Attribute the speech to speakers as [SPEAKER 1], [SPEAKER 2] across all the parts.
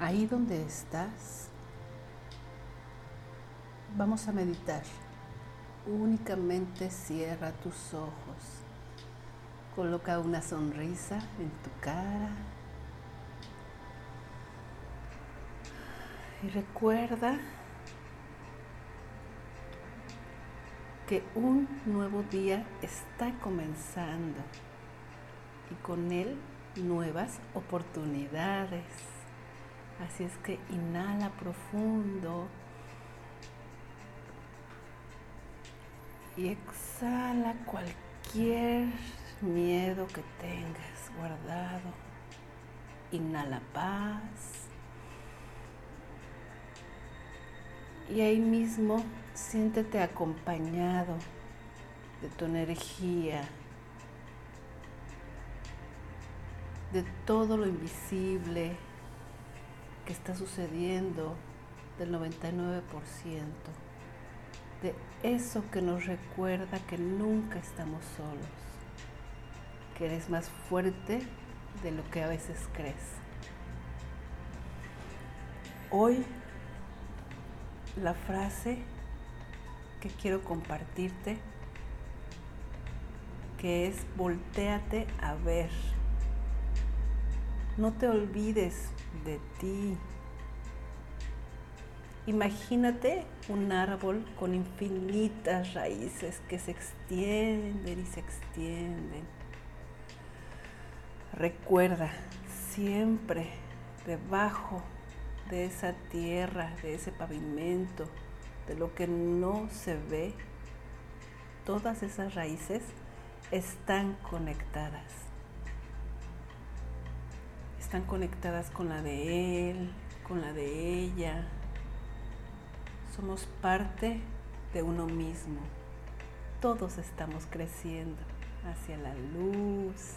[SPEAKER 1] Ahí donde estás, vamos a meditar. Únicamente cierra tus ojos. Coloca una sonrisa en tu cara. Y recuerda que un nuevo día está comenzando y con él nuevas oportunidades. Así es que inhala profundo y exhala cualquier miedo que tengas guardado. Inhala paz. Y ahí mismo siéntete acompañado de tu energía, de todo lo invisible que está sucediendo del 99%, de eso que nos recuerda que nunca estamos solos, que eres más fuerte de lo que a veces crees. Hoy la frase que quiero compartirte, que es volteate a ver. No te olvides de ti. Imagínate un árbol con infinitas raíces que se extienden y se extienden. Recuerda, siempre debajo de esa tierra, de ese pavimento, de lo que no se ve, todas esas raíces están conectadas. Están conectadas con la de él, con la de ella. Somos parte de uno mismo. Todos estamos creciendo hacia la luz,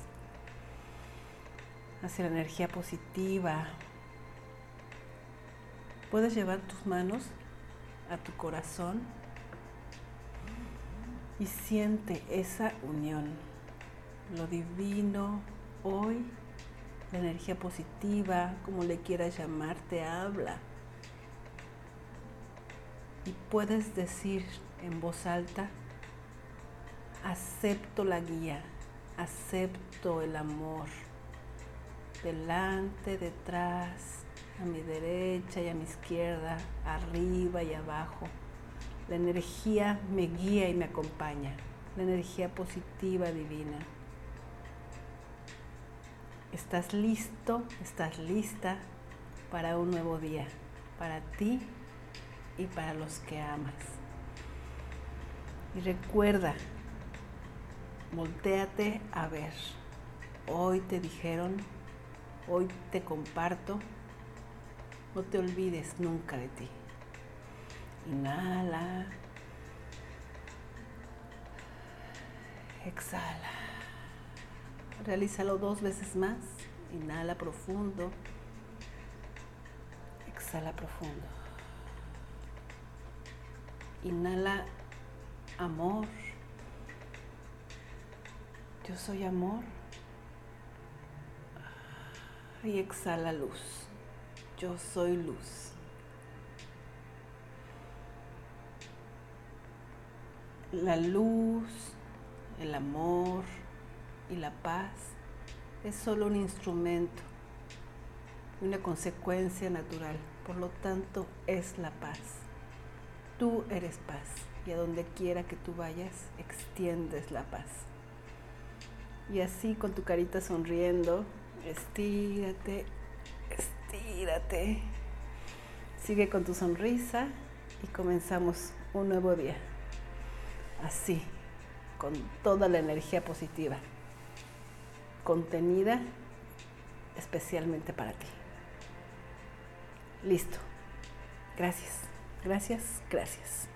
[SPEAKER 1] hacia la energía positiva. Puedes llevar tus manos a tu corazón y siente esa unión, lo divino hoy, la energía positiva, como le quieras llamar, te habla. Y puedes decir en voz alta, acepto la guía, acepto el amor, delante, detrás, a mi derecha y a mi izquierda, arriba y abajo. La energía me guía y me acompaña, la energía positiva divina. Estás listo, estás lista para un nuevo día, para ti y para los que amas. Y recuerda, volteate a ver. Hoy te dijeron, hoy te comparto no te olvides nunca de ti. Inhala. Exhala. Realízalo dos veces más. Inhala profundo. Exhala profundo. Inhala amor. Yo soy amor. Y exhala luz yo soy luz. La luz, el amor y la paz es solo un instrumento, una consecuencia natural. Por lo tanto, es la paz. Tú eres paz y a donde quiera que tú vayas, extiendes la paz. Y así con tu carita sonriendo, estírate estírate. Sigue con tu sonrisa y comenzamos un nuevo día. Así, con toda la energía positiva, contenida especialmente para ti. Listo. Gracias, gracias, gracias.